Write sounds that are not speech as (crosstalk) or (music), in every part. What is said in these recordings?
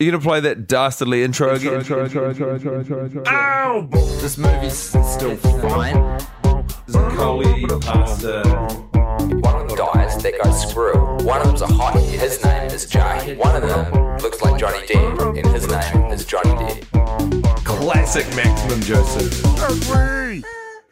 You gonna play that dastardly intro again? Ow! This movie's still fine. Coley, pasta. One of them dies, that goes screw. One of them's a hottie, his name is Jay. One of them looks like Johnny Depp, and his name is Johnny Depp. Classic Maximum Joseph.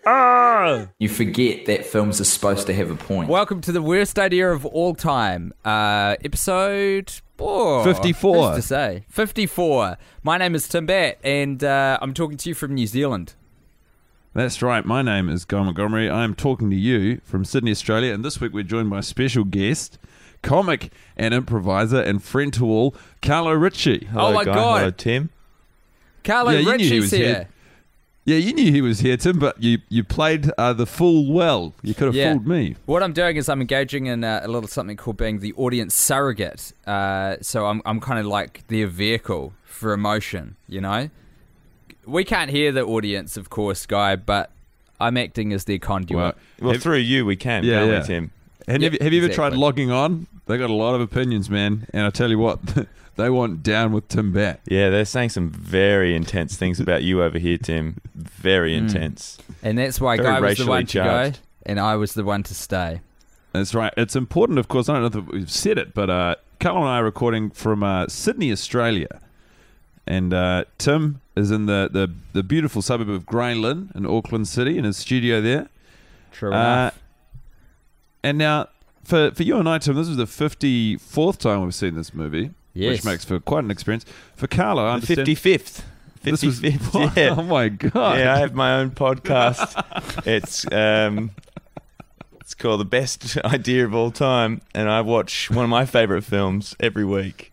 You forget that films are supposed to have a point. Welcome to the worst idea of all time, uh, episode oh, 54. who's to say fifty-four. My name is Tim Batt, and uh, I'm talking to you from New Zealand. That's right. My name is Guy Montgomery. I am talking to you from Sydney, Australia, and this week we're joined by a special guest, comic and improviser and friend to all, Carlo Ritchie. oh my god, Hello, Tim. Carlo Yeah, you knew he Ritchie's was here. here. Yeah, you knew he was here, Tim, but you you played uh, the fool well. You could have Yeah. fooled me. What I'm doing is I'm engaging in uh, a little something called being the audience surrogate. Uh, so I'm I'm kind of like their vehicle for emotion. You know, we can't hear the audience, of course, guy, but I'm acting as their conduit. Well, Well, have, through you, we can, Yeah, can't yeah. we, Tim? and Yeah, have, you- have you ever tried logging on? They got a lot of opinions, man. And I tell you what, (laughs) they want down with Tim Batt. Yeah, they're saying some very intense things about you over here, Tim. Very Mm. intense. and that's why Very Guy was the racially one to go, and I was the one to stay. That's right. It's important, of course. I don't know if we've said it, but uh, Carl and I are recording from uh, Sydney, Australia. And uh, Tim is in the, the, the beautiful suburb of Grey Lynn in Auckland City in his studio there. True Uh, enough. and now, for, for you and I, Tim, this is the 54th time we've seen this movie, Yes. which makes for quite an experience. For Carlo, I understand. 55th. This was- 55th, (laughs) yeah. Oh, my God. Yeah, I have my own podcast. (laughs) it's um, it's called The Best (laughs) Idea of All Time, and I watch one of my favorite films every week.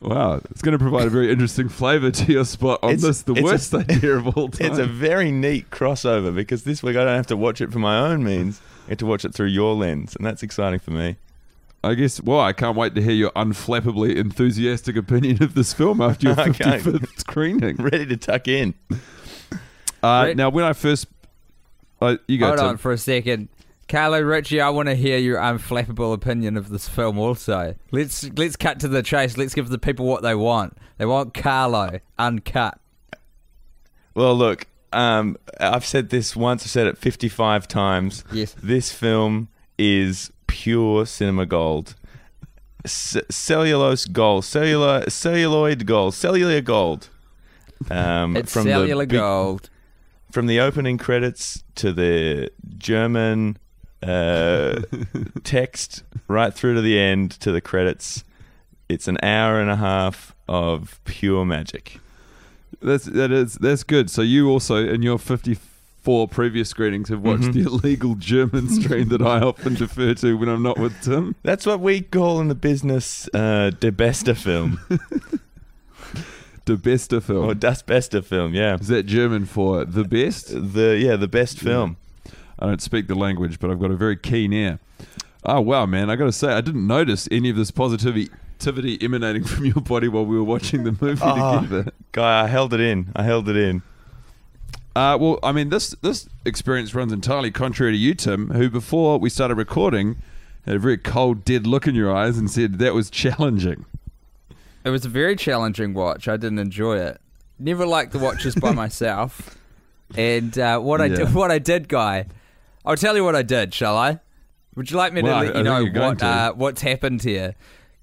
Wow. It's going to provide a very interesting flavour to your spot on It's- this, the it's a- worst idea of all time. It's a very neat crossover because this week I don't have to watch it for my own means. I get to watch it through your lens, and that's exciting for me. I guess. Well, I can't wait to hear your unflappably enthusiastic opinion of this film after your (laughs) Okay. 55th screening. (laughs) Ready to tuck in. Uh, Wait. now, when I first, uh, you go. Hold Tim. on for a second. Carlo Ritchie, I want to hear your unflappable opinion of this film also. Let's let's cut to the chase. Let's give the people what they want. They want Carlo uncut. Well, look, um, I've said this once. I've said it 55 times. Yes. This film is pure cinema gold. C- cellulose gold. Cellular, celluloid gold. Cellular gold. Um, It's from cellular the big- gold. From the opening credits to the German uh, (laughs) text right through to the end to the credits, it's an hour and a half of pure magic. That's that is that's good. So you also in your 54 previous screenings have watched Mhm. the illegal German (laughs) stream that I often defer to when I'm not with Tim. That's what we call in the business uh, the bester film (laughs) The best of film. or das beste film. Yeah, is that German for the best? the yeah the best film. I don't speak the language, but I've got a very keen ear. Oh wow, man! I got to say, I didn't notice any of this positivity emanating (laughs) from your body while we were watching the movie Oh. together. Guy, I held it in. I held it in. Uh, well, I mean, this this experience runs entirely contrary to you, Tim, who before we started recording had a very cold, dead look in your eyes and said that was challenging. It was a very challenging watch. I didn't enjoy it. Never liked the watches by (laughs) myself. And uh, what I Yeah. did, what I did, guy, I'll tell you what I did. Shall I? Would you like me to Well, I- let I you know what uh, what's happened here?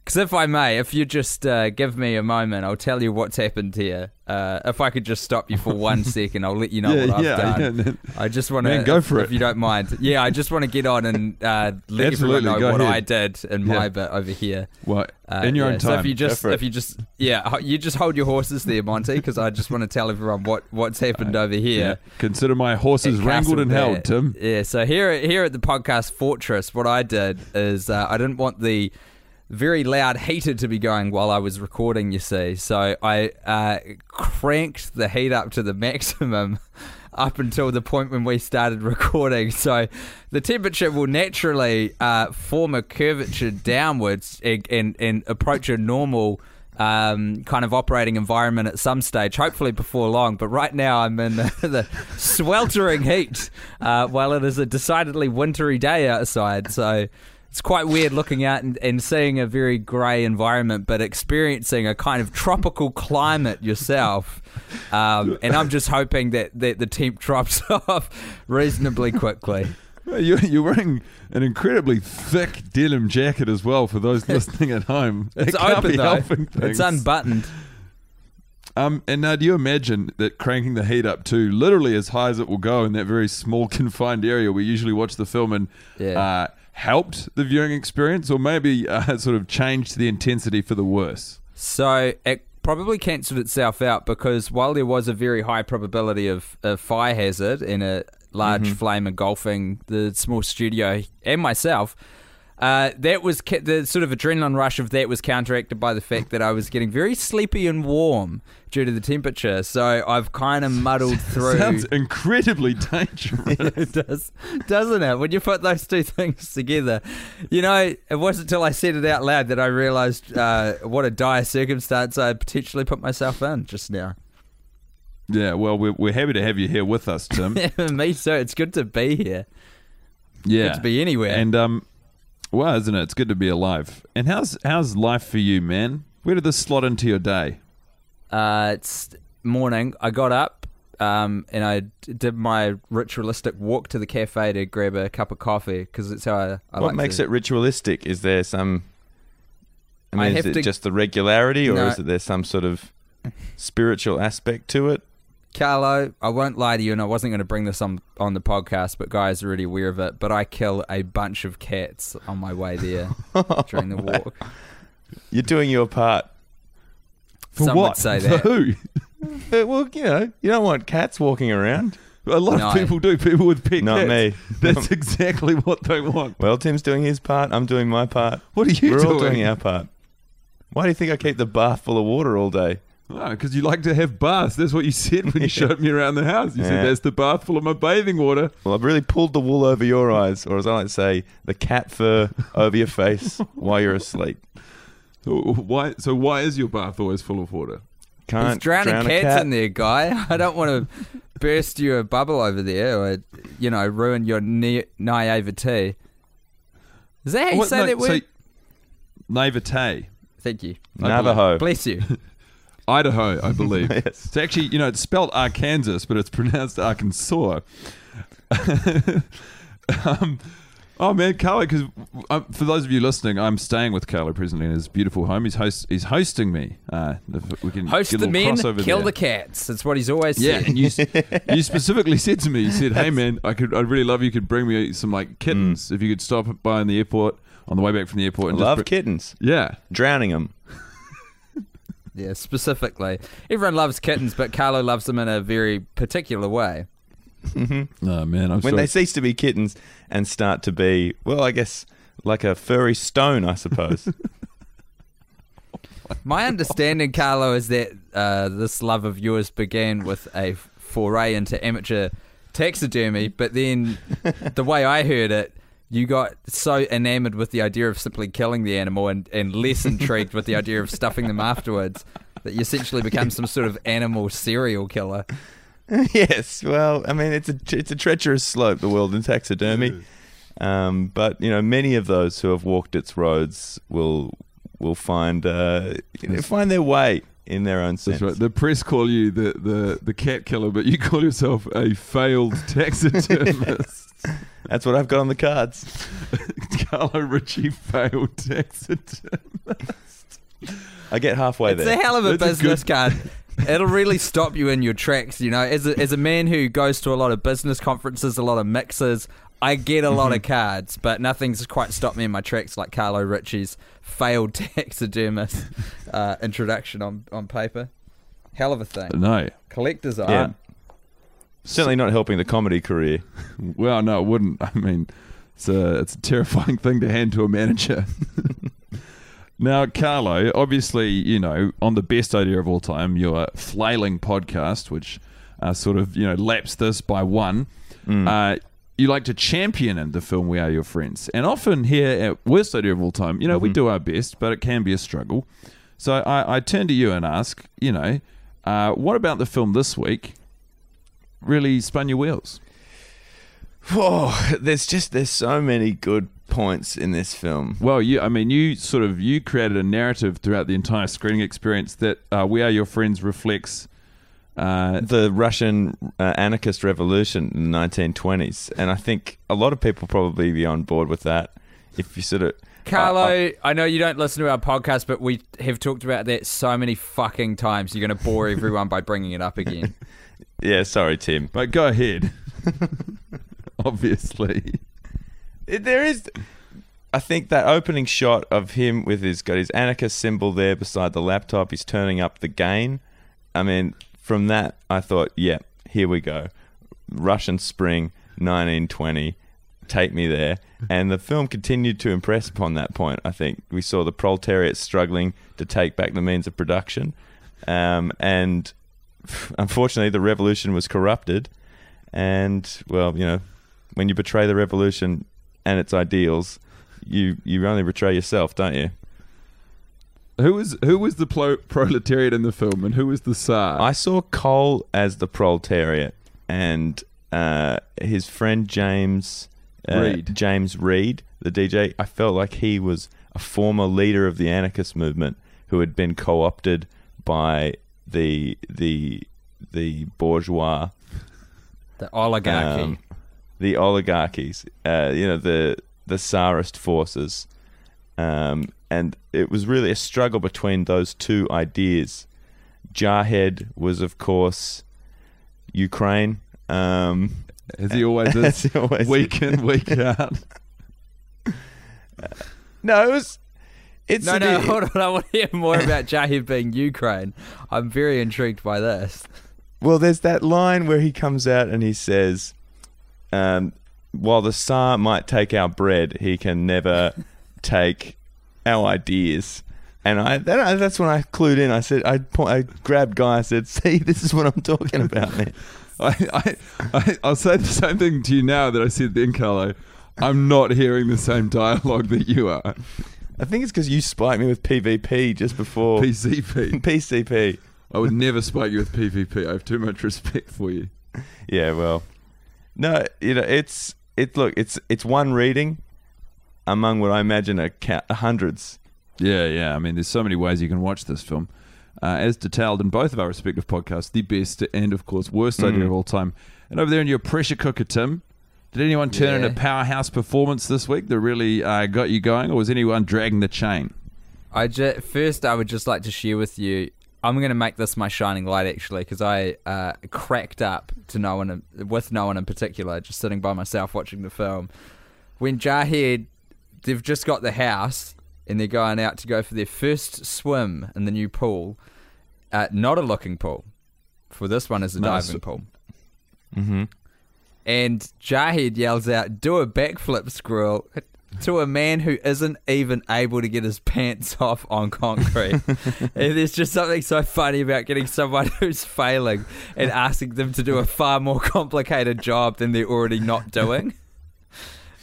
Because if I may, if you just uh, give me a moment, I'll tell you what's happened here. Uh, if I could just stop you for one (laughs) second, I'll let you know Yeah, what I've yeah, done. yeah. I just want to, go for if it. If you don't mind. (laughs) Yeah, I just want to get on and uh, let Absolutely, everyone know what ahead. I did in my bit over here. Well, Uh, in your own So if you just, if you just, yeah, you just hold your horses there, Monty, because I just want to tell everyone what what's happened over yeah. here. Consider my horses wrangled and held. Tim. Yeah. So here, here at the podcast Fortress, what I did is uh, I didn't want the very loud heater to be going while I was recording. You see, so I uh, cranked the heat up to the (laughs) maximum. Up until the point when we started recording, so the temperature will naturally uh, form a curvature downwards and, and, and approach a normal um, kind of operating environment at some stage, hopefully before long. But right now, I'm in the, (laughs) the sweltering heat uh, while it is a decidedly wintry day outside. So it's quite weird looking out and, and seeing a very grey environment, but experiencing a kind of tropical climate yourself. Um, and I'm just hoping that, that the temp drops (laughs) off reasonably quickly. You're, you're wearing an incredibly thick denim jacket as well for those (laughs) listening at home. It's It open though. It's unbuttoned. Um, and now, do you imagine that cranking the heat up to literally as high as it will go in that very small, (laughs) confined area we usually watch the film and Yeah. uh, helped the viewing experience, or maybe uh, (laughs) sort of changed the intensity for the worse? So it probably cancelled itself out because while there was a very high probability of a fire hazard in a large flame engulfing the small studio and myself, uh, that was ca- the sort of adrenaline rush of that was counteracted by the fact that I was getting very sleepy and warm due to the temperature. So I've kind of muddled (laughs) through. Sounds incredibly dangerous. (laughs) it does, doesn't it? When you put those two (laughs) things together, you know, it wasn't until I said it out loud that I realised uh, what a dire circumstance I potentially put myself in just now. yeah, well, we're, we're happy to have you here with us, Tim. Me too. It's good to be here. yeah, Good to be anywhere. And um, well, isn't it? It's good to be alive. And how's how's life for you, man? Where did this slot into your day? Uh, it's morning. I got up um, and I did my ritualistic walk to the cafe to grab a cup of coffee because it's how I, I what like makes to- it ritualistic? Is there some? I I mean, have is it to- just the regularity, or No. is it there some sort of spiritual aspect to it? Carlo, I won't lie to you, and I wasn't going to bring this on on the podcast, but guys are already aware of it. But I kill a bunch of cats on my way there during the (laughs) walk. You're doing your part. For Some what? would say For that. who? (laughs) Uh, well, you know, you don't want cats walking around. A lot No. of people do. People with pet Not cats. me. (laughs) That's exactly what they want. Well, Tim's doing his part. I'm doing my part. What are you We're doing? all doing our part. Why do you think I keep the bath full of water all day? Because you like to have baths. That's what you said when you showed me around the house. You Yeah. said, "That's the bath full of my bathing water." Well, I've really pulled the wool over your eyes, or as I like to say, the cat fur over your face (laughs) while you're asleep. So Why? So why is your bath always full of water? Can't There's drowning drown a cats cat. in there, guy. (laughs) I don't want to burst your bubble over there, or you know, ruin your na- naivete. Is that how you What- say no, that word? so- naivete, Thank you. Navajo. Bless you. (laughs) Idaho, I (laughs) believe. Yes. It's actually, you know, it's spelled Arkansas, but it's pronounced Arkansas. (laughs) um, oh man, Carlo, because um, for those of you listening, I'm staying with Carlo presently in his beautiful home. He's host, he's hosting me. Uh, if we can Host get a the little men, crossover kill there. the cats. That's what he's always Yeah, said. and you, s- (laughs) you specifically said to me, you said, "Hey man, I could, I'd really love you could bring me some like kittens if you could stop by in the airport on the way back from the airport." I And love just bring- kittens. Yeah, Drowning them. Yeah, specifically. Everyone loves kittens, but Carlo loves them in a very particular way. oh man, I'm When so they cease to be kittens and start to be, well, I guess like a furry stone, I suppose. (laughs) My understanding, Carlo, is that uh, this love of yours began with a foray into amateur taxidermy, but then the way I heard it, you got so enamored with the idea of simply killing the animal and, and less intrigued with the idea of stuffing them afterwards that you essentially become some sort of animal serial killer. (laughs) yes, well, I mean, it's a it's a treacherous slope, the world in taxidermy. Um, but you know, many of those who have walked its roads will will find uh, you know, find their way in their own sense. That's right. The press call you the, the, the cat killer, but you call yourself a failed taxidermist. (laughs) That's what I've got on the cards. (laughs) Carlo Ritchie failed taxidermist. I get halfway It's there. It's a hell of a That's a business good- card. It'll really stop you in your tracks, you know. As a, as a man who goes to a lot of business conferences, a lot of mixers, I get a lot of cards, but nothing's quite stopped me in my tracks like Carlo Ritchie's failed (laughs) taxidermist uh, introduction on, on paper. Hell of a thing. No. Collector's art. Yeah. Certainly not helping the comedy career. (laughs) Well, no, it wouldn't. I mean, it's a, it's a terrifying (laughs) thing to hand to a manager. now, Carlo, obviously, you know, on the best idea of all time, your flailing podcast, which uh, sort of, you know, laps this by one. Uh, you like to champion in the film We Are Your Friends. And often here at Worst Idea of All Time, you know, we do our best, but it can be a struggle. So I, I turn to you and ask, you know, uh, what about the film this week really spun your wheels? Oh, there's just there's so many good points in this film. Well, you, I mean, you sort of you created a narrative throughout the entire screening experience that uh, "We Are Your Friends" reflects. Uh, The Russian uh, anarchist revolution in the 1920s, and I think a lot of people probably be on board with that. If you sort of Carlo, I- I know you don't listen to our podcast, but we have talked about that so many fucking times. You're going to bore everyone by bringing it up again. (laughs) yeah, sorry, Tim. but go ahead. (laughs) Obviously, there is I think that opening shot of him with his got his anarchist symbol there beside the laptop, he's turning up the gain. I mean, from that I thought, yeah, here we go. Russian Spring 1920. Take me there. And the film continued to impress upon that point. I think we saw the proletariat struggling to take back the means of production. Um, and (laughs) unfortunately, the revolution was corrupted. And, well, you know, when you betray the revolution and its ideals, you you only betray yourself, don't you? Who was who was the pro- proletariat in the film, and who was the Tsar? I saw Cole as the proletariat, and uh, his friend James uh, Reed. James Reed, the DJ. I felt like he was a former leader of the anarchist movement who had been co-opted by the the the bourgeois The oligarchy. um, the oligarchies, uh, you know, the the Tsarist forces, um, and it was really a struggle between those two ideas. Jarhead was, of course, Ukraine. Um, As he always (laughs) as is, he always week in, week (laughs) out. no, it was. It's no, an- no, hold on. I want to hear more about Jahid being Ukraine. I'm very intrigued by this. Well, there's that line where he comes out and he says, um, "While the Tsar might take our bread, he can never take our ideas." And I, that, I- that's when I clued in. I said, I, po- I grabbed Guy. I said, "See, this is what I'm talking about, man." (laughs) I, I, I, I'll say the same thing to you now that I said then, Carlo. I'm not hearing the same dialogue that you are. I think it's because you spiked me with PvP just before PCP. PCP. (laughs) I would never spike you with PvP. I have too much respect for you. Yeah, well, no, you know, it's it. Look, it's it's one reading among what I imagine are ca- hundreds. Yeah, yeah. I mean, there's so many ways you can watch this film. Uh, as detailed in both of our respective podcasts, the best and, of course, worst idea of all time. And over there in your pressure cooker, Tim, did anyone turn in a powerhouse performance this week that really uh, got you going, or was anyone dragging the chain? I ju- first, I would just like to share with you. I'm going to make this my shining light, actually, because I uh, cracked up to no one, in- with no one in particular, just sitting by myself watching the film. When Jarhead, they've just got the house and they're going out to go for their first swim in the new pool. Uh, not a looking pool. For this one is a Nice. diving pool. Mm-hmm. And Jahid yells out, "Do a backflip, squirrel!" to a man who isn't even able to get his pants (laughs) off on concrete. (laughs) and there's just something so funny about getting someone (laughs) who's failing and asking them to do a far more complicated job than they're already not doing.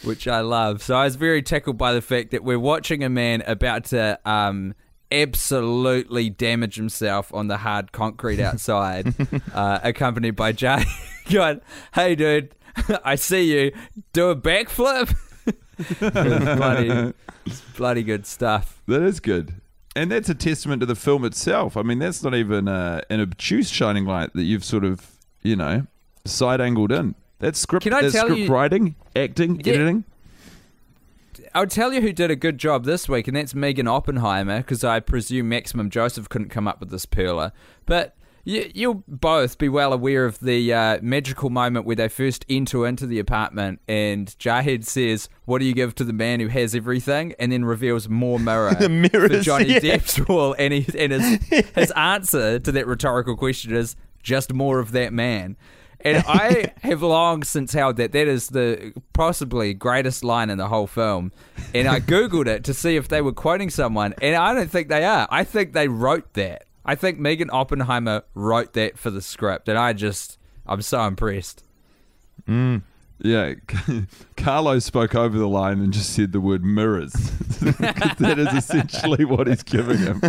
Which I love. So I was very tickled by the fact that we're watching a man about to um, absolutely damage himself on the hard concrete (laughs) outside, uh, accompanied by Jay (laughs) going, "Hey, dude, (laughs) I see you. Do a backflip." it's bloody, bloody good stuff. That is good. And that's a testament to the film itself. I mean, that's not even uh, an obtuse shining light that you've sort of, you know, side angled in. That's script, Can I that's tell script you- writing, acting, Yeah. editing. I'll tell you who did a good job this week, and that's Meaghan Oppenheimer, because I presume Maximum Joseph couldn't come up with this perler. But you, you'll both be well aware of the uh, magical moment where they first enter into the apartment, and Jahed says, "What do you give to the man who has everything?" and then reveals more mirror (laughs) The mirrors, for Johnny yeah. Depp's role. and, he, and his, (laughs) his answer to that rhetorical question is just more of that man. And (laughs) I have long since held that that is the possibly greatest line in the whole film. And I Googled it to see if they were quoting someone, and I don't think they are. I think they wrote that. I think Meaghan Oppenheimer wrote that for the script, and I just, I'm so impressed. Mm. Yeah, (laughs) Carlo spoke over the line and just said the word mirrors. (laughs) that is essentially what he's giving him.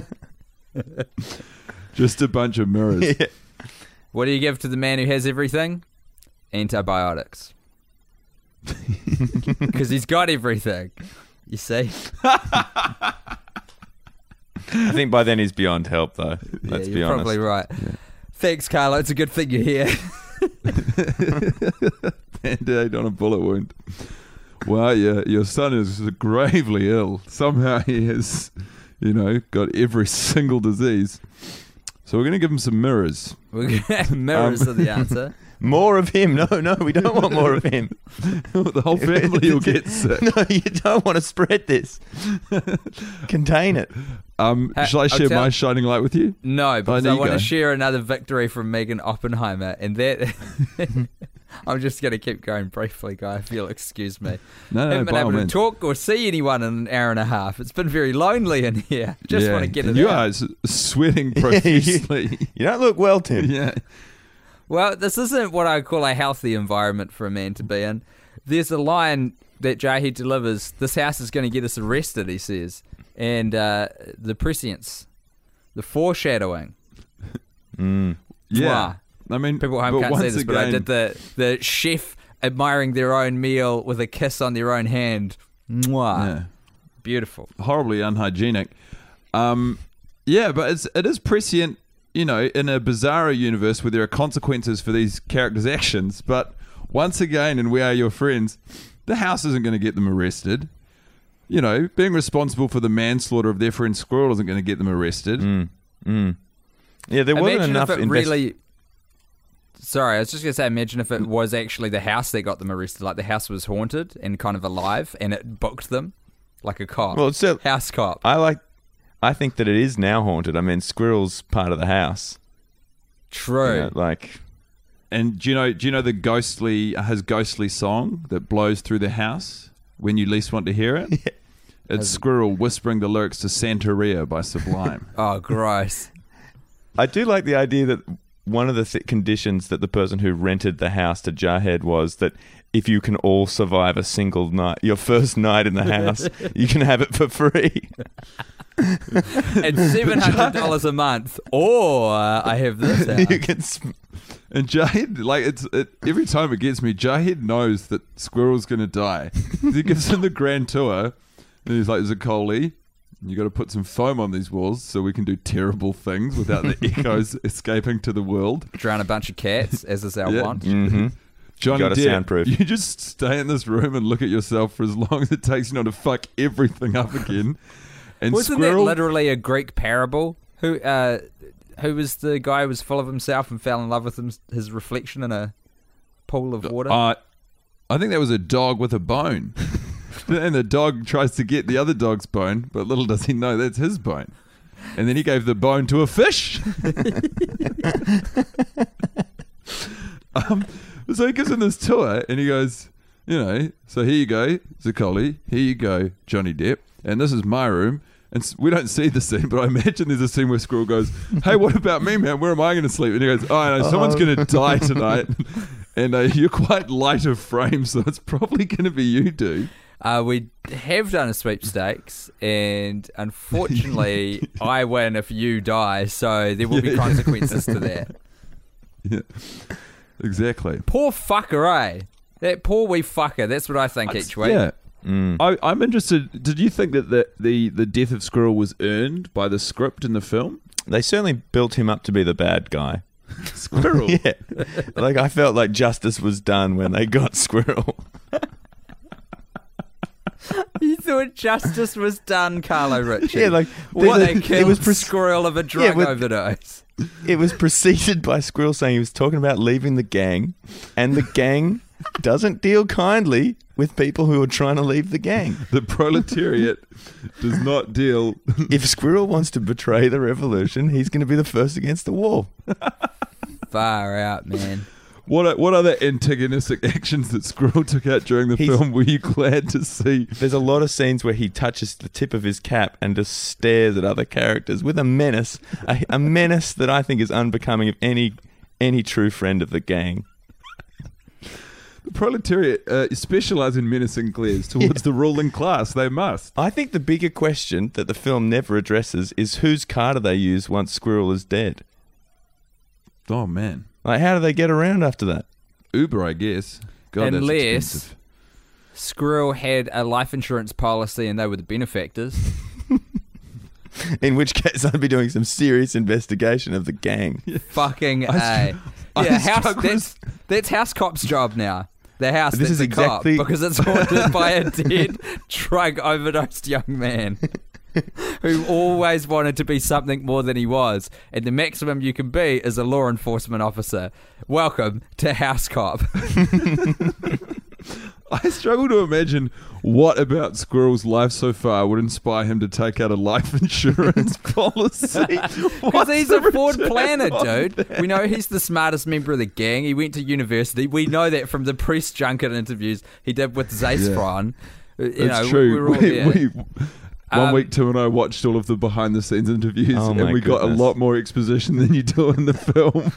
Just a bunch of mirrors. What do you give to the man who has everything? Antibiotics. (laughs) Because he's got everything. You see? I think by then he's beyond help, though. Let's yeah, be you're honest. probably right. Thanks, Carlo. It's a good thing you're here. (laughs) Band-aid on a bullet wound. Well, yeah, your son is gravely ill. Somehow he has, you know, got every single disease. So we're going to give him some mirrors. We're gonna- Mirrors are the answer. (laughs) More of him. No, no, we don't want more of him. (laughs) the whole family will get (laughs) sick. No, you don't want to spread this. Contain it. Um, Ha- shall I share tell- my shining light with you? No, because there I you want go. to share another victory from Meaghan Oppenheimer, and that (laughs) I'm just going to keep going briefly, guy. If you'll excuse me. (laughs) No, I haven't been by all able to means. talk or see anyone in an hour and a half. It's been very lonely in here. (laughs) Just Yeah, want to get it You out. are sweating profusely. You don't look well, Tim. yeah. Well, this isn't what I call a healthy environment for a man to be in. There's a line that Jahi delivers. This house is going to get us arrested, he says, and uh, the prescience, the foreshadowing. Mm. Yeah. I mean, People at but home can't see once this, but I did the the chef admiring their own meal with a kiss on their own hand. Mwah. Yeah. Beautiful. horribly unhygienic. Um, yeah, but it's it is prescient, you know, in a bizarro universe where there are consequences for these characters' actions. But once again, and We Are Your Friends, the house isn't going to get them arrested. You know, being responsible for the manslaughter of their friend Squirrel isn't going to get them arrested. Mm. Mm. Yeah, there wasn't imagine enough if it invest- really. Sorry, I was just gonna say. Imagine if it was actually the house that got them arrested. Like the house was haunted and kind of alive, and it booked them, like a cop. Well, it's still, house cop. I like. I think that it is now haunted. I mean, Squirrel's part of the house. True. You know, like, And do you know? Do you know the ghostly his ghostly song that blows through the house when you least want to hear it? (laughs) It's Squirrel whispering the lyrics to Santeria by Sublime. Oh, gross. I do like the idea that one of the th- conditions that the person who rented the house to Jarhead was that if you can all survive a single night, your first night in the (laughs) house, you can have it for free. and seven hundred dollars a month, or uh, I have this. (laughs) you can. Sp- And Jahid, like it's it, every time it gets me, Jahid knows that Squirrel's going to die. he gives him the grand tour, and he's like, "Zakoli, you got to put some foam on these walls so we can do terrible things without the (laughs) echoes escaping to the world." Drown a bunch of cats, as is our Yeah. want. hmm (laughs) Johnny gotta Depp, soundproof. You (laughs) just stay in this room and look at yourself for as long as it takes you not to fuck everything up again. And Wasn't Squirrel, that literally a Greek parable? Who uh, who was the guy who was full of himself and fell in love with him, his reflection in a pool of water? Uh, I think that was a dog with a bone. (laughs) and the dog tries to get the other dog's bone, but little does he know that's his bone. And then he gave the bone to a fish. (laughs) um, so he gives him this tour and he goes, you know, so here you go, Zaccoli, here you go, Johnny Depp, and this is my room. And we don't see the scene, but I imagine there's a scene where Squirrel goes, "Hey, what about me, man? Where am I going to sleep?" And he goes, "Oh, no, someone's going to die (laughs) tonight." and uh, you're quite light of frame, so it's probably going to be you, dude. Uh, we have done a sweepstakes, and unfortunately, (laughs) I win if you die. So there will be Yeah, yeah. consequences to that. (laughs) Yeah, exactly. Poor fucker, eh? That poor wee fucker. That's what I think each week. Yeah. Mm. I, I'm interested. Did you think that the, the, the death of Squirrel was earned by the script in the film? They certainly built him up to be the bad guy. (laughs) Squirrel. Yeah. like I felt like justice was done when they got Squirrel. (laughs) You thought justice was done, Carlo Ritchie. Yeah, like what they- they killed it was pre- squirrel of a drug but- overdose. it was preceded by Squirrel saying he was talking about leaving the gang, and the gang doesn't deal kindly with people who are trying to leave the gang. The proletariat does not deal. (laughs) If Squirrel wants to betray the revolution, he's going to be the first against the wall. Far out, man. What are- what other antagonistic (laughs) actions that Squirrel took out during the He's- film were you glad to see? There's a lot of scenes where he touches the tip of his cap and just stares at other characters with a menace, a, a menace that I think is unbecoming of any any true friend of the gang. The proletariat uh, specialize in menacing glares (laughs) towards the ruling class. They must. I think the bigger question that the film never addresses is whose car do they use once Squirrel is dead? Oh man, Like, how do they get around after that? Uber, I guess. God, that's Unless- expensive. Squirrel had a life insurance policy and they were the benefactors. (laughs) In which case, I'd be doing some serious investigation of the gang. Fucking I A. Yeah, house, struggle that's, that's House Cop's job now. The house This that's is a exactly- cop because it's haunted by a dead, (laughs) drug overdosed young man (laughs) (laughs) who always wanted to be something more than he was. And the maximum you can be is a law enforcement officer. Welcome to House Cop. (laughs) I struggle to imagine what about Squirrel's life so far would inspire him to take out a life (laughs) insurance policy. Because he's a Ford planner, dude. that? We know he's the smartest member of the gang. He went to university. We know that from the press junket interviews he did with Zac Efron. Uh, You That's know, true. We're all We- we- one Um, week, Tim and I watched all of the behind the scenes interviews, Oh and my we got a lot more exposition than you do in the film.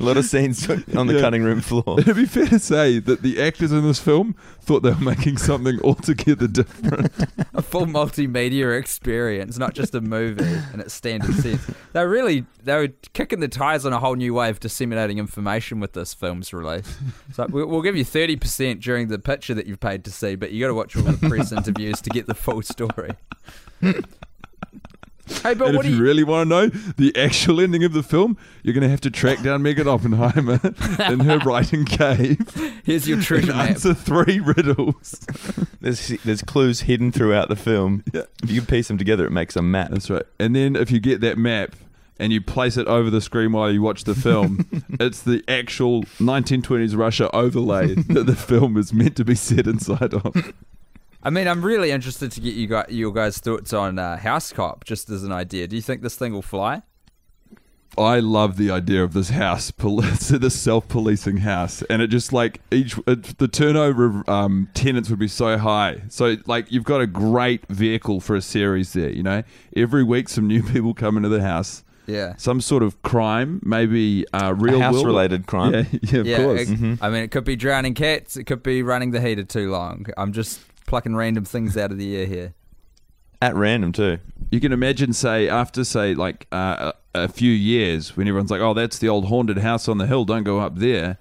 A lot of scenes (laughs) on the Yeah. cutting room floor. (laughs) It'd be fair to say that the actors in this film thought they were making something altogether different. a full multimedia experience, not just a movie in its standard sense. They're really they were kicking the tires on a whole new way of disseminating information with this film's release. So we- we'll give you thirty percent during the picture that you've paid to see, but you got to watch all the press (laughs) interviews to get the full story. (laughs) hey, but and what if do you you? really want to know the actual ending of the film, you're going to have to track down Meaghan Oppenheimer (laughs) in her writing cave Here's your and treasure map. answer three riddles. (laughs) There's there's clues hidden throughout the film. Yeah. If you piece them together, it makes a map. That's right. And then if you get that map and you place it over the screen while you watch the film, it's the actual 1920s Russia overlay that the film is meant to be set inside of. I mean, I'm really interested to get you guys, your guys' thoughts on uh, House Cop, just as an idea. Do you think this thing will fly? I love the idea of this house, pol- (laughs) this self-policing house, and it just like each it, the turnover of um, tenants would be so high. So like you've got a great vehicle for a series there. You know, every week some new (laughs) people come into the house. Yeah. Some sort of crime, maybe uh, real house-related (laughs) crime. Yeah, yeah, of yeah, course. it- I mean, it could be drowning cats. It could be running the heater too long. I'm just plucking random things out of the air here. At random too. You can imagine, say, after say like uh, a, a few years, when everyone's like, "Oh, that's the old haunted house on the hill. Don't go up there."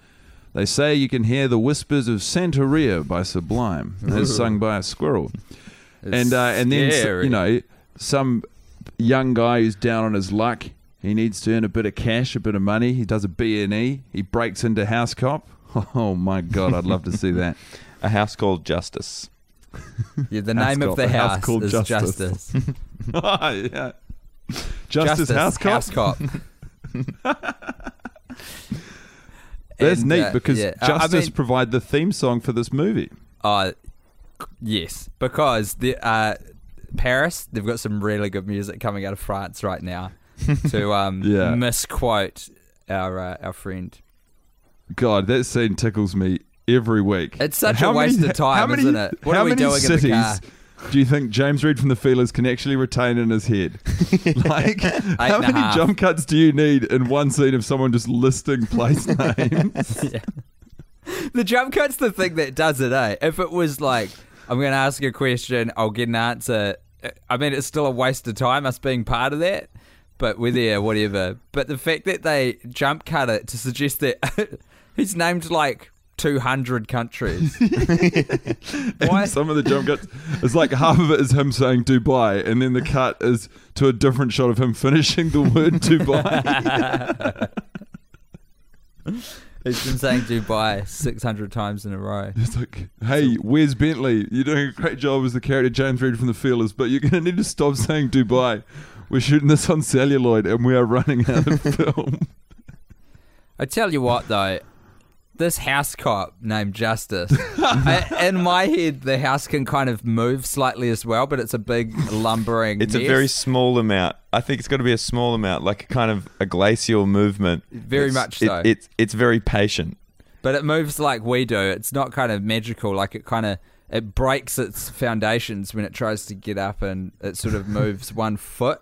They say you can hear the whispers of Santeria by Sublime, as sung by a squirrel, It's and uh, and then scary. you know some young guy who's down on his luck. He needs to earn a bit of cash, a bit of money. He does a B and E. He breaks into House Cop. (laughs) Oh my god, I'd love to see that. A house called Justice. (laughs) yeah, the name of the house house, called is Justice. Justice. (laughs) oh, yeah. Justice, House Cop. House Cop. (laughs) That's And, neat uh, because yeah, I- I Justice mean- provide the theme song for this movie. Uh, yes, because the uh, Paris, they've got some really good music coming out of France right now. to um, Yeah. misquote our uh, our friend. God, that scene tickles me every week. It's such a waste many- of (laughs) time, how many- isn't it? What how are we many doing in the cities car? do you think James Reed from the Feelers can actually retain in his head? (laughs) like, how many half. jump cuts do you need in one scene of someone just listing place (laughs) names? Yeah. the jump cut's the thing that does it, eh? If it was like, I'm going to ask a question, I'll get an answer. I mean, it's still a waste of time us being part of that, but we're there, whatever. But the fact that they jump cut it to suggest that he's named like 200 countries. (laughs) (laughs) Why? Some of the jump cuts, it's like half of it is him saying Dubai, and then the cut is to a different shot of him finishing the word (laughs) Dubai. He's been saying Dubai 600 times in a row. It's like, hey, Wes Bentley? You're doing a great job as the character James Reed from The Feelers, but you're going to need to stop saying Dubai. We're shooting this on celluloid, and we are running out of film. I tell you what, though, this house cop named Justice, I, in my head, the house can kind of move slightly as well, but it's a big lumbering. It's a very small amount. I think it's got to be a small amount, like a kind of a glacial movement. Very It's- much it- so. it's it's very patient. but it moves like we do. It's not kind of magical. Like it kind of it breaks its foundations when it tries to get up, and it sort of moves (laughs) one foot.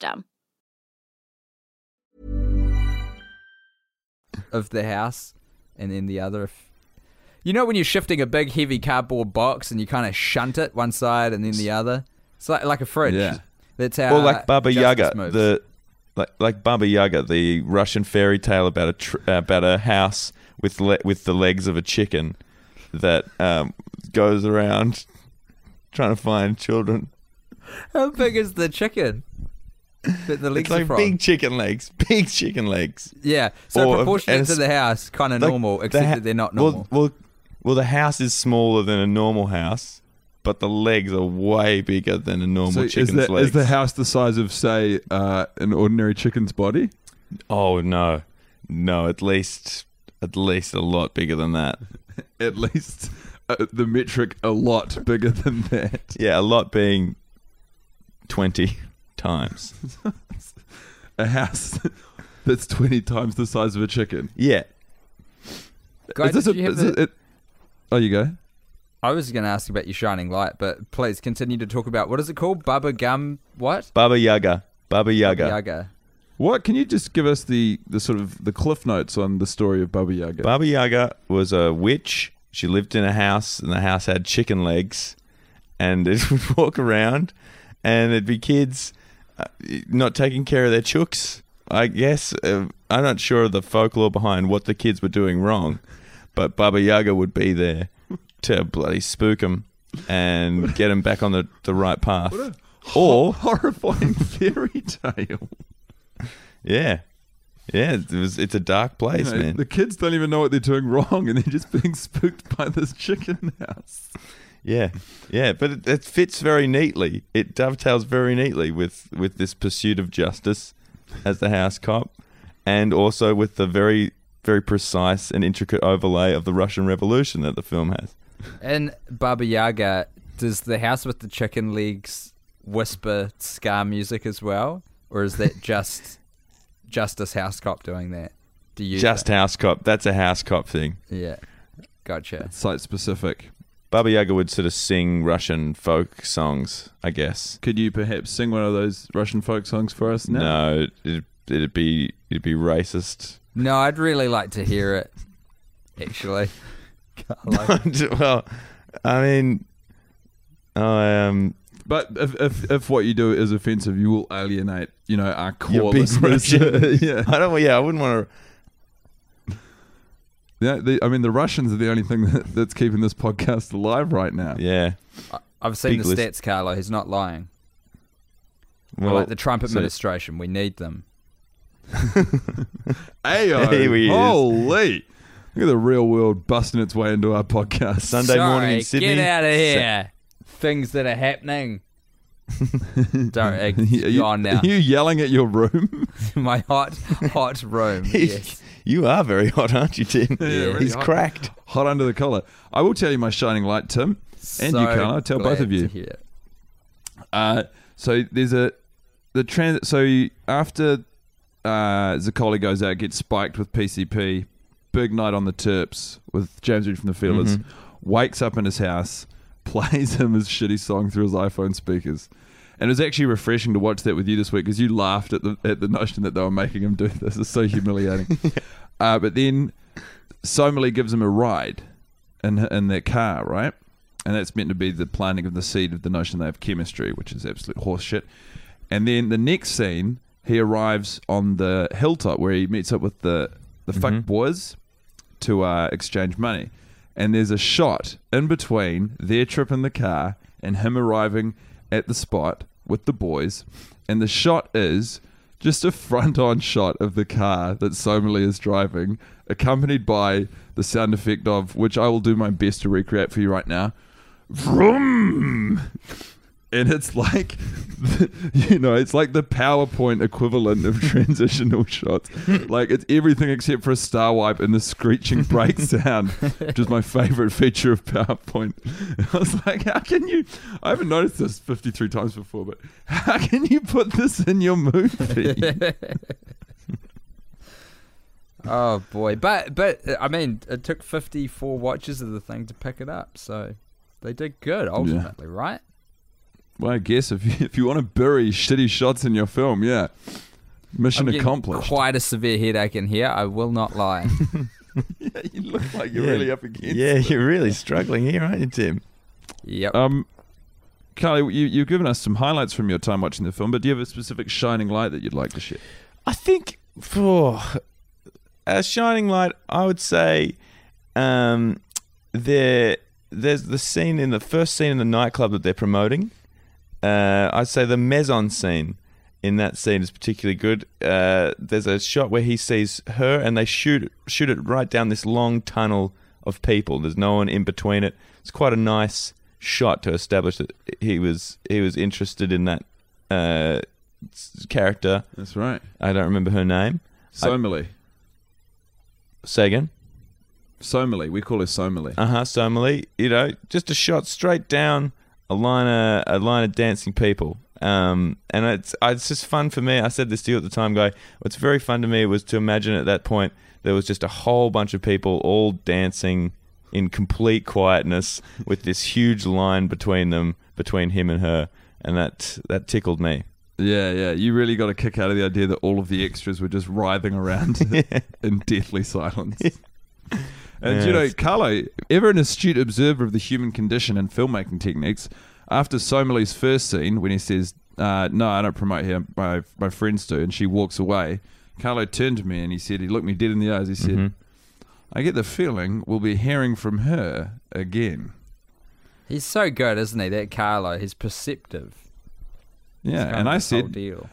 Of the house, and then the other. You know when you're shifting a big heavy cardboard box and you kind of shunt it one side and then the other. It's like like a fridge. Yeah. That's how. or like Baba Yaga, moves. the like like Baba Yaga, the Russian fairy tale about a tr- about a house with le- with the legs of a chicken that um, goes around (laughs) trying to find children. How big is the chicken? That the legs It's like big chicken legs, (laughs) big chicken legs. Yeah, so Or- proportionate and to the house, kind of Like, normal, the except ha- that they're not well- normal. Well, well, the house is smaller than a normal house, but the legs are way bigger than a normal So is, chicken's the, legs. is the house the size of, say, uh, an ordinary chicken's body? oh no, no, at least at least a lot bigger than that. (laughs) At least uh, the metric a lot bigger than that. Yeah, a lot being twenty times. (laughs) A house (laughs) that's 20 times the size of a chicken. Yeah, Guy, is this did a, you have is it, the- it, oh, you go. I was going to ask about your shining light, but please continue to talk about what is it called? Baba Gum. What? Baba Yaga, Baba Yaga. Yaga. What can you just give us the, the sort of the cliff notes on the story of Baba Yaga? Baba Yaga was a witch. She lived in a house, and the house had chicken legs, and it (laughs) would walk around, and it'd be kids not taking care of their chooks. I guess uh, I'm not sure of the folklore behind what the kids were doing wrong, but Baba Yaga would be there to bloody spook them and get them back on the, the right path. Or horrifying (laughs) fairy tale. yeah, yeah, it was, it's a dark place, You know, man. the kids don't even know what they're doing wrong, and they're just being (laughs) spooked by this chicken house. Yeah, yeah, but it, it fits very neatly. It dovetails very neatly with with this pursuit of justice as the house cop, and also with the very very precise and intricate overlay of the Russian Revolution that the film has. And Baba Yaga, does the house with the chicken legs whisper ska music as well, or is that just Justice House Cop doing that? Do you Just think? house cop. That's a house cop thing. Yeah, gotcha. Site specific. Baba Yaga would sort of sing Russian folk songs, I guess. Could you perhaps sing one of those Russian folk songs for us now? No, it'd, it'd be it'd be racist. No, I'd really like to hear it. Actually, (laughs) Carlo. (laughs) well, I mean, I um, But if, if if what you do is offensive, you will alienate, you know, our core your big listeners. (laughs) Yeah, I don't. Yeah, I wouldn't want to. Yeah. The, I mean, the Russians are the only thing (laughs) that, that's keeping this podcast alive right now. Yeah. I've seen Big the list. stats, Carlo. He's not lying. Well, like the Trump so- administration, we need them. (laughs) Ayo, (laughs) Here he is. holy! Look at the real world busting its way into our podcast. Sunday morning in Sydney. Get out of here. Things that are happening. (laughs) Don't uh, Are you, gone now. are you yelling at your room? (laughs) My hot, hot room. (laughs) yes. You are very hot, aren't you, Tim? really He's hot. cracked. Hot under the collar. I will tell you my shining light, Tim, and you, So Carlo. Tell both of you. Uh, so there's a the trans. So after uh, Zaccoli goes out, gets spiked with PCP. Big night on the Terps with James Reed from the Feelers. Wakes up in his house, plays him his shitty song through his iPhone speakers. And it was actually refreshing to watch that with you this week because you laughed at the at the notion that they were making him do this. It's so humiliating. (laughs) uh, but then Somali gives him a ride in in their car, right? And that's meant to be the planting of the seed of the notion they have chemistry, which is absolute horseshit. And then the next scene, he arrives on the hilltop where he meets up with the the fuck boys to uh, exchange money. And there's a shot in between their trip in the car and him arriving at the spot with the boys. And the shot is just a front on (laughs) shot of the car that Somali is driving, accompanied by the sound effect of, which I will do my best to recreate for you right now. Vroom! And it's like, (laughs) you know, it's like the PowerPoint equivalent of (laughs) transitional shots. Like it's everything except for a star wipe and the screeching brake (laughs) sound, which is my favorite feature of PowerPoint. I was like, how can you? I haven't noticed this 53 times before, but how can you put this in your movie? Oh boy, but but I mean, it took fifty four watches of the thing to pick it up, so they did good ultimately, right? Well, I guess if you, (laughs) if you want to bury shitty shots in your film, yeah, mission I'm accomplished. Quite a severe headache in here. I will not lie. (laughs) yeah, you look like you're Yeah. really up against. Yeah, it. you're really struggling here, aren't you, Tim? yep. Um, Carly, you, you've given us some highlights from your time watching the film, but do you have a specific shining light that you'd like to share? I think for a shining light, I would say um, there there's the scene in the first scene in the nightclub that they're promoting. Uh, I'd say the mise en scène in that scene is particularly good. Uh, there's a shot where he sees her, and they shoot shoot it right down this long tunnel of people. There's no one in between it. It's quite a nice shot to establish that he was he was interested in that uh, character. That's right. I don't remember her name. Somali. Say again. Somali. We call her Somali. Uh huh. Somali. You know, just a shot straight down a line of a line of dancing people. Um, and it's it's just fun for me. I said this to you at the time, guy. What's very fun to me was to imagine at that point there was just a whole bunch of people all dancing in complete quietness (laughs) with this huge line between them, between him and her, and that that tickled me. Yeah, yeah. You really got a kick out of the idea that all of the extras were just writhing around (laughs) (laughs) in deathly silence. And you know, Carlo, ever an astute observer of the human condition and filmmaking techniques, after Somali's first scene, when he says, uh, "No, I don't promote here. My my friends do," and she walks away, Carlo turned to me and he said, he looked me dead in the eyes. He said, Mhm. "I get the feeling we'll be hearing from her again." He's so good, isn't he? That Carlo. He's perceptive. Yeah, kind and I said, deal.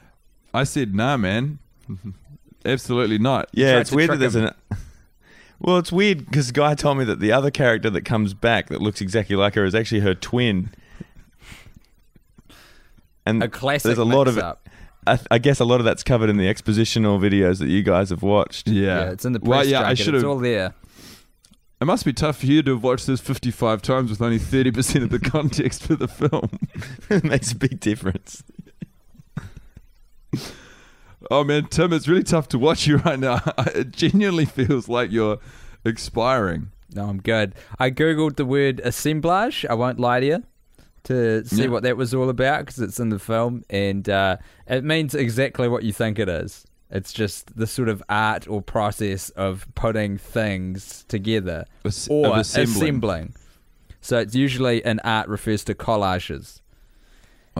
I said, "Nah, man, (laughs) absolutely not." Yeah, it's weird that trick there's an Well, it's weird because Guy told me that the other character that comes back that looks exactly like her is actually her twin. And A classic there's a lot of mix-up. I, I guess a lot of that's covered in the expositional videos that you guys have watched. Yeah, Yeah, it's in the press Well, yeah, I junket. should It's have. all there. It must be tough for you to have watched this 55 times with only 30% of the (laughs) context for the film. (laughs) it makes a big difference. Oh man, Tim, it's really tough to watch you (laughs) right now. It genuinely feels like you're expiring. No, I'm good. I googled the word assemblage. I won't lie to you to see Yeah. what that was all about because it's in the film, and uh, it means exactly what you think it is. It's just the sort of art or process of putting things together As- or assembling. assembling. So it's usually an art refers to collages.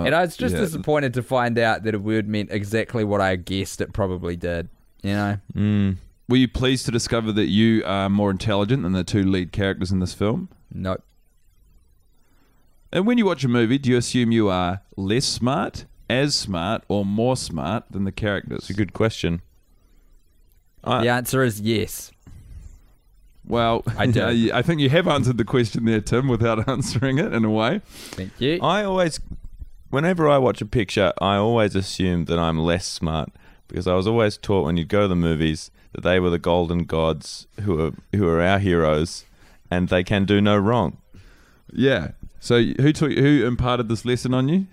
And I was just yeah. disappointed to find out that a word meant exactly what I guessed it probably did. You know, Mm. Were you pleased to discover that you are more intelligent than the two lead characters in this film? nope. And when you watch a movie, do you assume you are less smart, as smart, or more smart than the characters? It's a good question. I, the answer is yes. Well, I do. (laughs) I think you have answered the question there, Tim, without (laughs) answering it in a way. Thank you. I always, whenever I watch a picture, I always assume that I'm less smart because I was always taught when you'd go to the movies that they were the golden gods who are who are our heroes, and they can do no wrong. Yeah. So who taught, who imparted this lesson on you?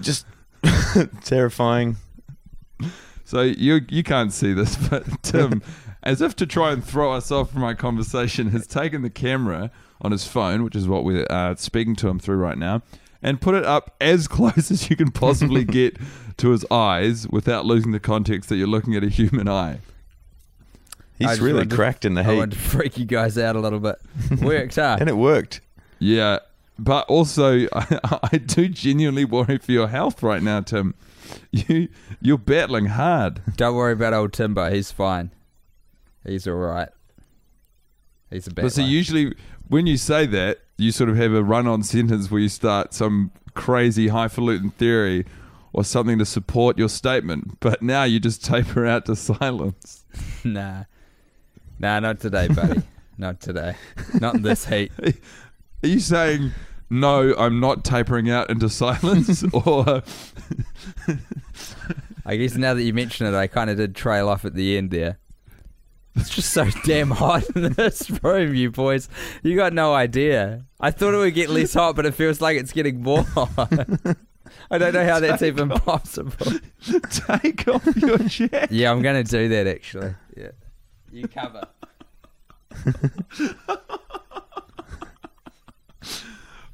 Just (laughs) terrifying. So you you can't see this, (laughs) but Tim, (laughs) as if to try and throw us off from our conversation, has taken the camera on his phone, which is what we're uh, speaking to him through right now, and put it up as (laughs) close as you can possibly (laughs) get to his eyes without losing the context that you're looking at a human eye. I He's just really wanted to- cracked in the I heat, wanted to freak you guys out a little bit. Worked, huh? (laughs) and it worked. Yeah, but also I, I do genuinely worry for your health right now, Tim. You you're battling hard. Don't worry about old Timbo. He's fine. He's all right. He's a bad But so usually when you say that, you sort of have a run-on sentence where you start some crazy highfalutin theory or something to support your statement. But now you just taper out to silence. (laughs) Nah. Nah, not today, buddy. (laughs) not today. Not in this heat. (laughs) Are you saying no? I'm not tapering out into silence, or I guess now that you mention it, I kind of did trail off at the end there. It's just so damn hot in this room, you boys. You got no idea. I thought it would get less hot, but it feels like it's getting more hot. (laughs) I don't know how that's even possible. take off your (laughs) jacket? Yeah, I'm going to do that actually. Yeah. You cover. (laughs)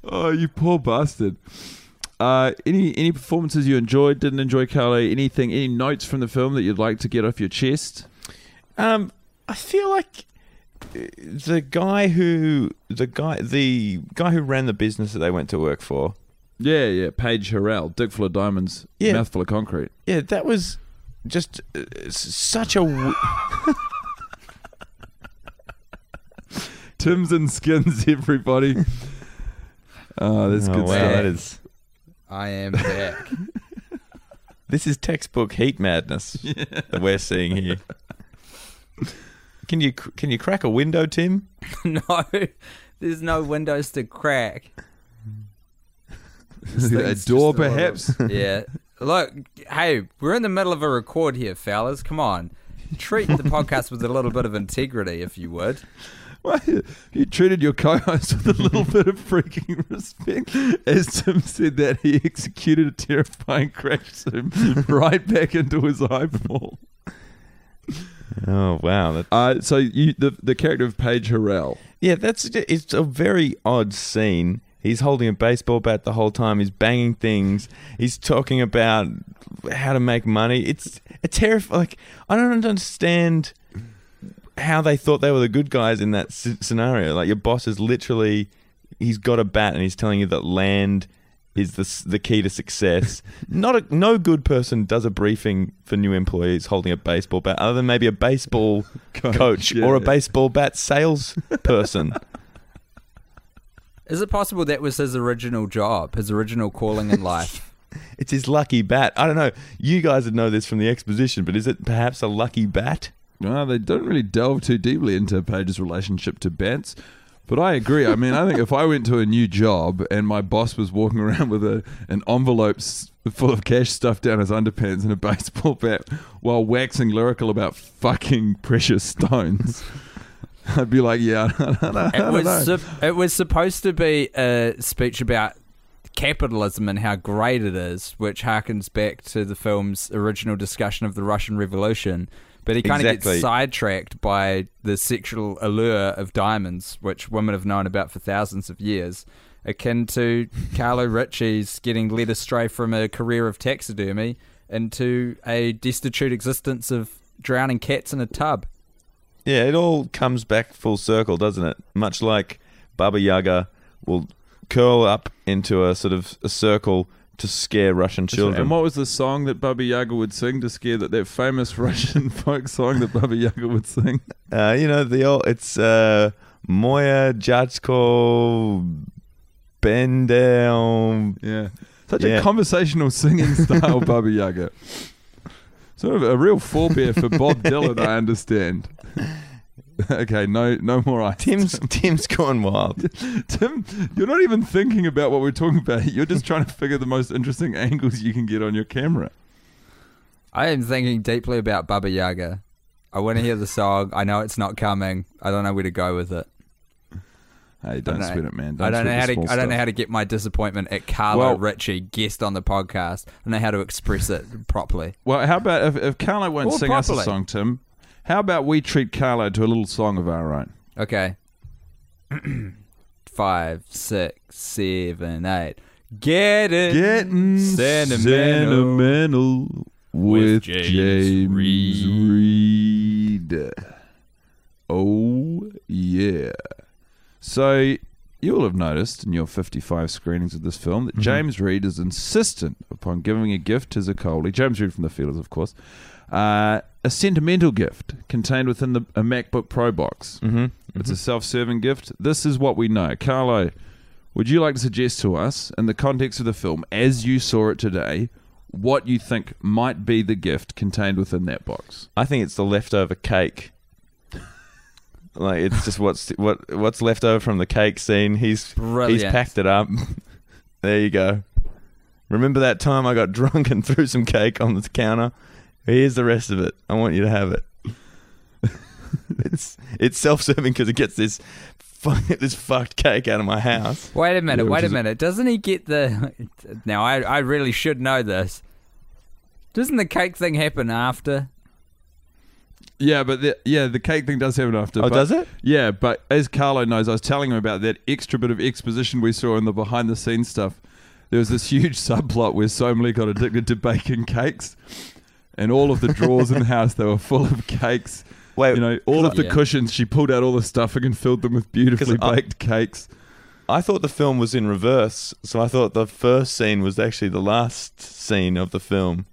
Oh, you poor bastard. Uh, any any performances you enjoyed, didn't enjoy, Carlo? Anything, any notes from the film that you'd like to get off your chest? Um, I feel like uh, the guy who the guy the guy who ran the business that they went to work for. Yeah, yeah. Paige Harrell, Dick full of diamonds, Yeah. mouthful of concrete. Yeah, that was just uh, such a. W- (laughs) Tim's and skins, (laughs) everybody. Oh, that's oh, good wow, stuff. that is. I am back. (laughs) This is textbook heat madness that we're seeing here. Can you can you crack a window, Tim? (laughs) no, there's no windows to crack. (laughs) a door, just a little- perhaps. (laughs) Yeah. Look, hey, we're in the middle of a record here, fellas. Come on. Treat the podcast with a little bit of integrity, if you would. Well, you treated your co-host with a little bit of freaking respect. As Tim said that, he executed a terrifying crash zoom right back into his eyeball. Oh wow, that, Uh, so you, the the character of Paige Harrell. yeah, that's it's a very odd scene. He's holding a baseball bat the whole time. He's banging things. He's talking about how to make money. It's a terrifying. Like I don't understand how they thought they were the good guys in that s- scenario. Like your boss is literally, he's got a bat and he's telling you that land is the the key to success. (laughs) Not a no good person does a briefing for new employees holding a baseball bat, other than maybe a baseball (laughs) coach, yeah. or a baseball bat salesperson. (laughs) Is it possible that was his original job, his original calling in life? it's his lucky bat. I don't know. You guys would know this from the exposition, but is it perhaps a lucky bat? well, they don't really delve too deeply into Page's relationship to Bance. But I agree. I mean, I think if I went to a new job and my boss was walking (laughs) around with a an envelope full of cash stuffed down his underpants and a baseball bat while waxing lyrical about fucking precious stones, (laughs) I'd be like, yeah, (laughs) I don't. I don't was know. sup- it was supposed to be a speech about capitalism and how great it is, which harkens back to the film's original discussion of the Russian Revolution. But he kind of Exactly. gets sidetracked by the sexual allure of diamonds, which women have known about for thousands of years, akin to Carlo (laughs) Ritchie's getting led astray from a career of taxidermy into a destitute existence of drowning cats in a tub. Yeah, it all comes back full circle, doesn't it? Much like Baba Yaga will curl up into a sort of a circle to scare Russian children. And what was the song that Baba Yaga would sing to scare that that famous (laughs) Russian folk song that Baba Yaga would sing? (laughs) Uh, you know the old it's uh, Moya Jatsko Bendel. Yeah. Such Yeah. a conversational singing (laughs) style, Baba Yaga. Sort of a real forebear for Bob Dylan, I understand. (laughs) okay, no no more ice. Tim's (laughs) Tim's gone wild. Tim, you're not even thinking about what we're talking about. You're just trying to figure the most interesting (laughs) angles you can get on your camera. I am thinking deeply about Baba Yaga. I want to hear the song. I know it's not coming. I don't know where to go with it. Hey, I don't know- sweat it, man. I don't know how to. small I don't know how to get my disappointment at Carlo Well- Ritchie, guest on the podcast. I don't know how to express it properly. Well, how about if, if Carlo won't Well, sing us a song, Tim? How about we treat Carlo to a little song of our own? Okay. (clears throat) Five, six, seven, eight. Get it. Getting sentimental. sentimental with, James James, Reed. Reed. Oh yeah. So you'll have noticed in your 55 screenings of this film that mm-hmm. James Reed is insistent upon giving a gift to Zaccoli, James Reed from the Feelers, of course, uh, a sentimental gift contained within the, a MacBook Pro box. Mm-hmm. It's a self-serving gift. This is what we know. Carlo, would you like to suggest to us, in the context of the film, as you saw it today, what you think might be the gift contained within that box? I think it's the leftover cake. (laughs) Like it's just what's what what's left over from the cake scene. He's he's packed it up. (laughs) there you go. Remember that time I got (laughs) drunk and threw some cake on the counter? Here's the rest of it. I want you to have it. (laughs) it's it's self-serving because it gets this (laughs) this fucked cake out of my house. Wait a minute. Yeah, wait a minute. Doesn't he get the? Now I I really should know this. Doesn't the cake thing happen after? Yeah, but the, yeah, the cake thing does happen after. Oh, but- does it? Yeah, but as Carlo knows, I was telling him about that extra bit of exposition we saw in the behind the scenes stuff. There was this huge (laughs) subplot where Somley got addicted to baking cakes, and all of the drawers in the house they were full of cakes. Wait, you know, all of the Yeah. cushions. She pulled out all the stuffing and filled them with beautifully 'Cause I- baked cakes. I thought the film was in reverse, so I thought the first scene was actually the last scene of the film.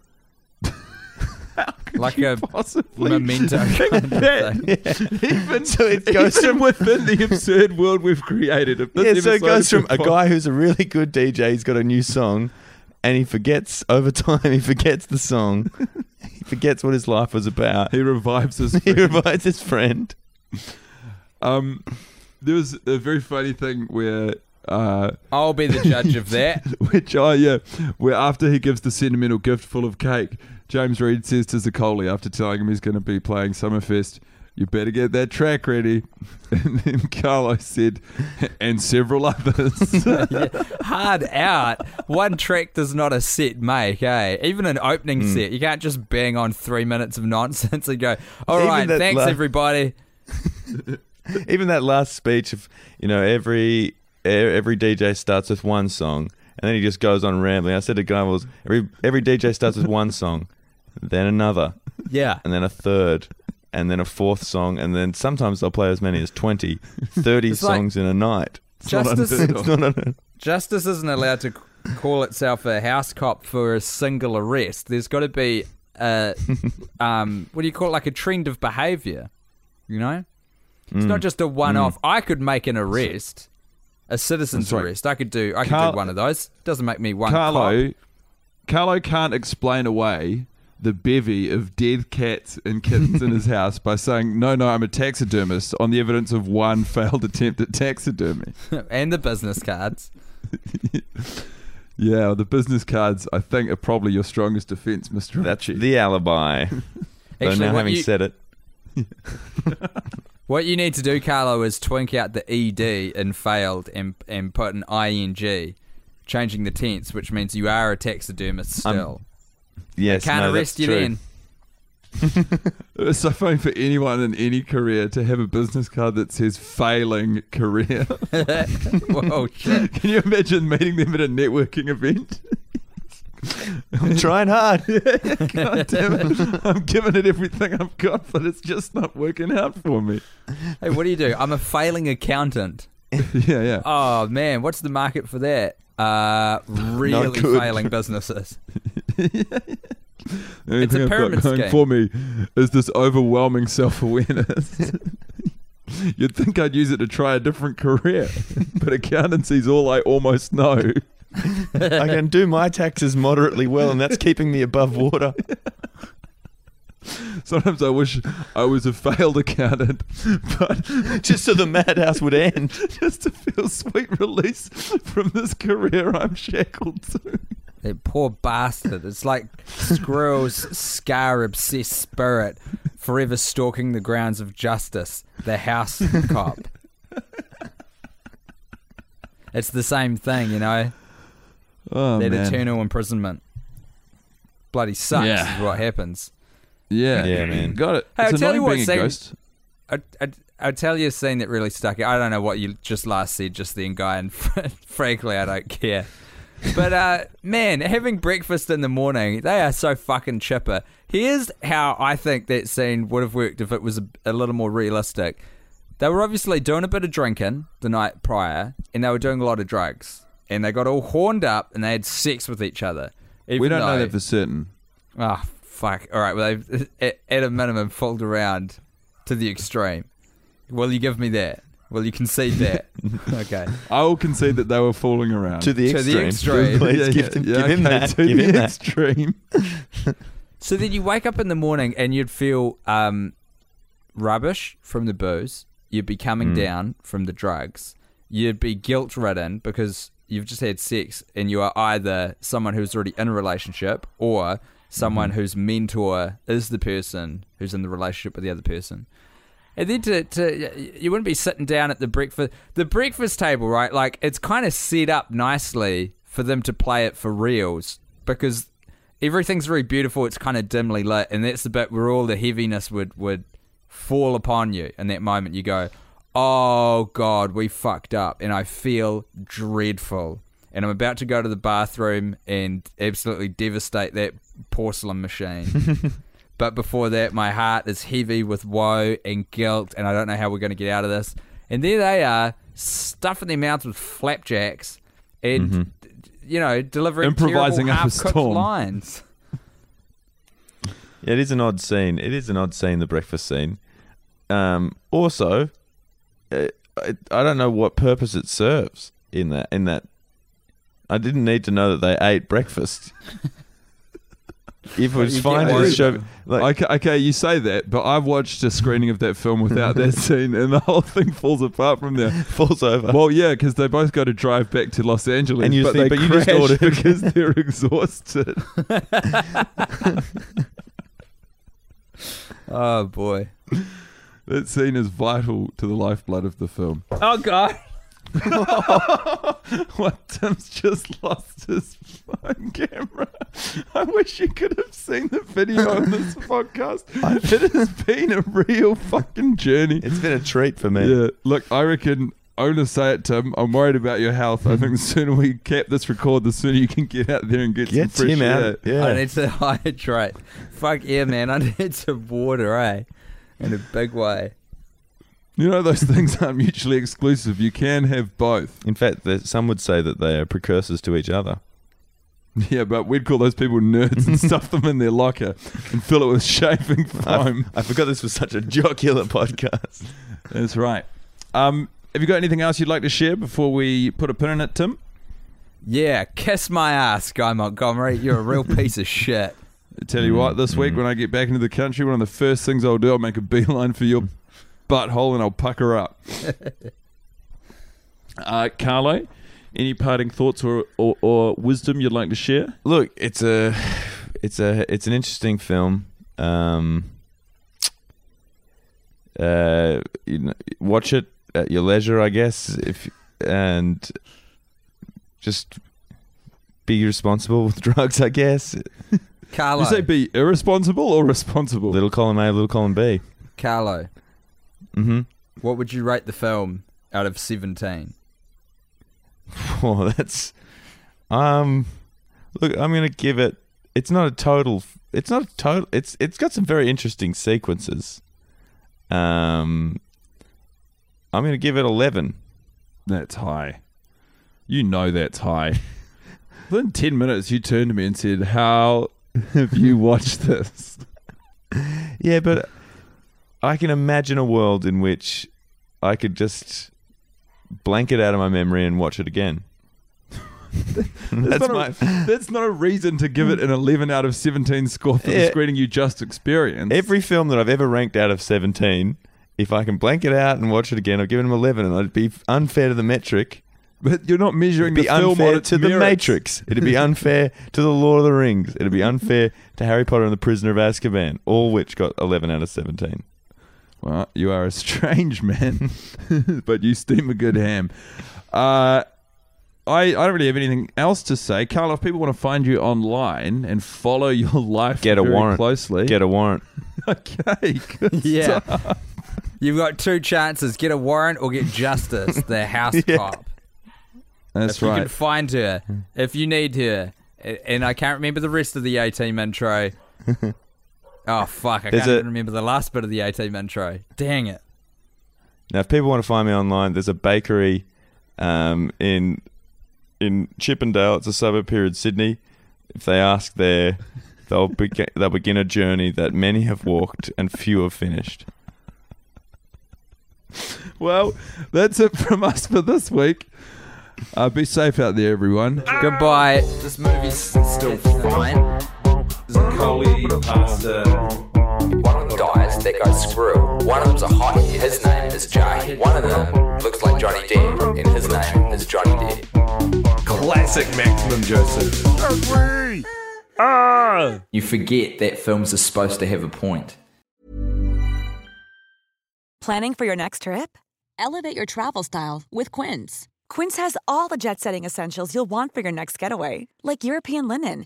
Like a Possibly memento kind of thing. (laughs) even So it goes from- within the absurd world we've created. Yeah, so it goes from a guy who's a really good DJ, he's got a new song, and he forgets (laughs) over time, he forgets the song, he forgets what his life was about. He revives his. (laughs) He friend. revives his friend. (laughs) Um, there was a very funny thing where, uh, I'll be the judge of that. which oh yeah, where after he gives the sentimental gift full of cake, James Reed says to Zaccoli after telling him he's going to be playing Summerfest, "You better get that track ready." (laughs) And then Carlo said, "And several others." (laughs) Hard out. One track does not a set make, eh? Even an opening Hmm. set, you can't just bang on three minutes of nonsense and go, "All Even right, thanks la- everybody." (laughs) Even that last speech of, you know, every e- every DJ starts with one song, and then he just goes on rambling. I said to Guy was every every DJ starts with one song, then another, Yeah. and then a third, and then a fourth song, and then sometimes they'll play as many as 20, 30 It's like- songs in a night. Justice, It's not (laughs) justice isn't allowed to call itself a house cop for a single arrest. There's got to be a, (laughs) um, what do you call it, like a trend of behaviour. You know, it's Mm. not just a one-off. I could make an arrest, a citizen's arrest. I could do. I could Carl- do one of those. Doesn't make me one Carlo. Carlo can't explain away the bevy of dead cats and kittens in his (laughs) house by saying, "No, no, I'm a taxidermist," on the evidence of one (laughs) failed attempt at taxidermy. (laughs) and the business cards. Yeah, well, the business cards I think are probably your strongest defense, Mister. That's the alibi. Though Actually, now having you- said it, What you need to do, Carlo, is twink out the ed in failed and and put an ing, changing the tense, which means you are a taxidermist I'm- still. Yes, Can't no, arrest you true. then. (laughs) It's so funny for anyone in any career to have a business card that says "failing career." (laughs) Whoa, shit. (laughs) Can you imagine meeting them at a networking event? I'm trying hard. God damn it! I'm giving it everything I've got, but it's just not working out for me. Hey, what do you do? I'm a failing accountant. Yeah, yeah. Oh man, what's the market for that? Uh, (laughs) really good. failing businesses. (laughs) The only It's a thing I've got pyramid going scheme. for me is this overwhelming self-awareness. (laughs) You'd think I'd use it to try a different career, but accountancy's all I almost know. I can do my taxes moderately well, and that's keeping me above water. (laughs) Sometimes I wish I was a failed accountant, (laughs) but (laughs) Just so the madhouse would end. just to feel sweet release from this career I'm shackled to. That poor bastard. It's like Squirrel's scar obsessed spirit forever stalking the grounds of justice, the house cop. It's the same thing, you know? Oh that man, eternal imprisonment. Bloody sucks Yeah. is what happens. Yeah, Yeah, man. got it. Hey, it's I'll tell you what, being a Sam- ghost. I, I, I'll tell you a scene that really stuck out. I don't know what you just last said just then, Guy, and (laughs) frankly, I don't care. But, uh, man, having breakfast in the morning, they are so fucking chipper. Here's how I think that scene would have worked if it was a, a little more realistic. They were obviously doing a bit of drinking the night prior, and they were doing a lot of drugs. And they got all horned up and they had sex with each other. We don't know that for certain. Oh, fuck. All right. Well, they've, at, at a minimum, fooled around to the extreme. Will you give me that? Will you concede that? (laughs) okay. I will concede that they were fooling around. To the extreme. To the extreme. extreme. (laughs) Please Yeah, give, them, yeah, give him that. To Give the him that. extreme. (laughs) So then you wake up in the morning and you'd feel um, rubbish from the booze. You'd be coming down from the drugs. You'd be guilt ridden because you've just had sex and you are either someone who's already in a relationship or someone mm-hmm. whose mentor is the person who's in the relationship with the other person. And then to, to you wouldn't be sitting down at the breakfast the breakfast table, right? Like it's kind of set up nicely for them to play it for reals because everything's very beautiful. It's kind of dimly lit, and that's the bit where all the heaviness would would fall upon you. In that moment, you go, "Oh God, we fucked up," and I feel dreadful. And I'm about to go to the bathroom and absolutely devastate that porcelain machine. (laughs) But before that, my heart is heavy with woe and guilt, and I don't know how we're going to get out of this. And there they are, stuffing their mouths with flapjacks, and you know, delivering Improvising up a storm. lines. Yeah, (laughs) it is an odd scene. It is an odd scene, the breakfast scene. Um, also, uh, I, I don't know what purpose it serves in that. In that, I didn't need to know that they ate breakfast. (laughs) if it was fine get to worried. show, like, okay, okay, you say that, but I've watched a screening of that film without that (laughs) scene, and the whole thing falls apart from there. falls over. Well, yeah, because they both got to drive back to Los Angeles, And you but think- they but you just crash ordered- (laughs) because they're exhausted. (laughs) Oh boy. that scene is vital to the lifeblood of the film. Oh god. (laughs) What? Tim's just lost his phone camera. I wish you could have seen the video on this (laughs) podcast. It has been a real fucking journey. it's been a treat for me. Yeah, look, I reckon. I'm gonna say it, Tim. I'm worried about your health. I think the sooner we cap this record, the sooner you can get out there and get, Get some fresh Tim air. out. Yeah. I need to (laughs) hydrate. Fuck yeah, man. I need some water, eh? In a big way. You know those (laughs) things aren't mutually exclusive. You can have both. In fact, some would say that they are precursors to each other. Yeah, but we'd call those people nerds and (laughs) stuff them in their locker and fill it with shaving foam. I forgot this was such a jocular podcast. That's right. Um, have you got anything else you'd like to share before we put a pin in it, Tim? Yeah, kiss my ass, Guy Montgomery. You're a real piece of shit. I (laughs) tell you what, this week when I get back into the country, one of the first things I'll do, I'll make a beeline for your butthole and I'll pucker up. (laughs) uh, Carlo, any parting thoughts or, or, or wisdom you'd like to share? Look, it's a, it's a, it's an interesting film. Um, uh, you know, watch it at your leisure, I guess. If and just be responsible with (laughs) drugs, I guess. Carlo. You say be irresponsible or responsible? Little column A, little column B. Carlo. Mm-hmm. What would you rate the film out of 17? (laughs) Oh, that's um. Look, I'm gonna give it. It's not a total. It's not a total. It's it's got some very interesting sequences. Um, I'm gonna give it eleven. That's high. You know that's high. (laughs) Within 10 minutes, you turned to me and said, How (laughs) have you watched this? Yeah, but I can imagine a world in which I could just blank it out of my memory and watch it again. (laughs) That's, That's not my. a, (laughs) that's not a reason to give it an 11 out of 17 score for the screening you just experienced. Every film that I've ever ranked out of 17, if I can blank it out and watch it again, I've given them 11, and it'd be unfair to the metric. but you're not measuring It'd be the film on unfair to the. Matrix. It'd be (laughs) unfair to the Lord of the Rings. It'd be unfair to Harry Potter and the Prisoner of Azkaban, all which got 11 out of 17. Well, you are a strange man, (laughs) but you steam a good ham. Uh, I, I don't really have anything else to say. Carl, if people want to find you online and follow your (laughs) life Get a very warrant. closely, Get a warrant. (laughs) okay, good Yeah. stuff. You've got two chances get a warrant or get justice, the house Yeah. cop. That's if you can right. find her, if you need her. A- And I can't remember the rest of the A team intro. Oh, fuck. I There's can't a- even remember the last bit of the team intro. Dang it. Now, if people want to find me online, there's a bakery um, in in Chippendale. It's a suburb here in Sydney. If they ask there, they'll begin, they'll begin a journey that many have walked and few have finished. Well, that's it from us for this week. Uh, be safe out there, everyone. Goodbye. This movie's still fine. Coley, pasta. One of them dies, that goes screw. One of them's a hottie, his name is Jay. One of them looks like Johnny Depp, and his name is Johnny Depp. Classic Maximum Joseph. You forget that films are supposed to have a point. Planning for your next trip? Elevate your travel style with Quince. Quince has all the jet setting essentials you'll want for your next getaway, like European linen,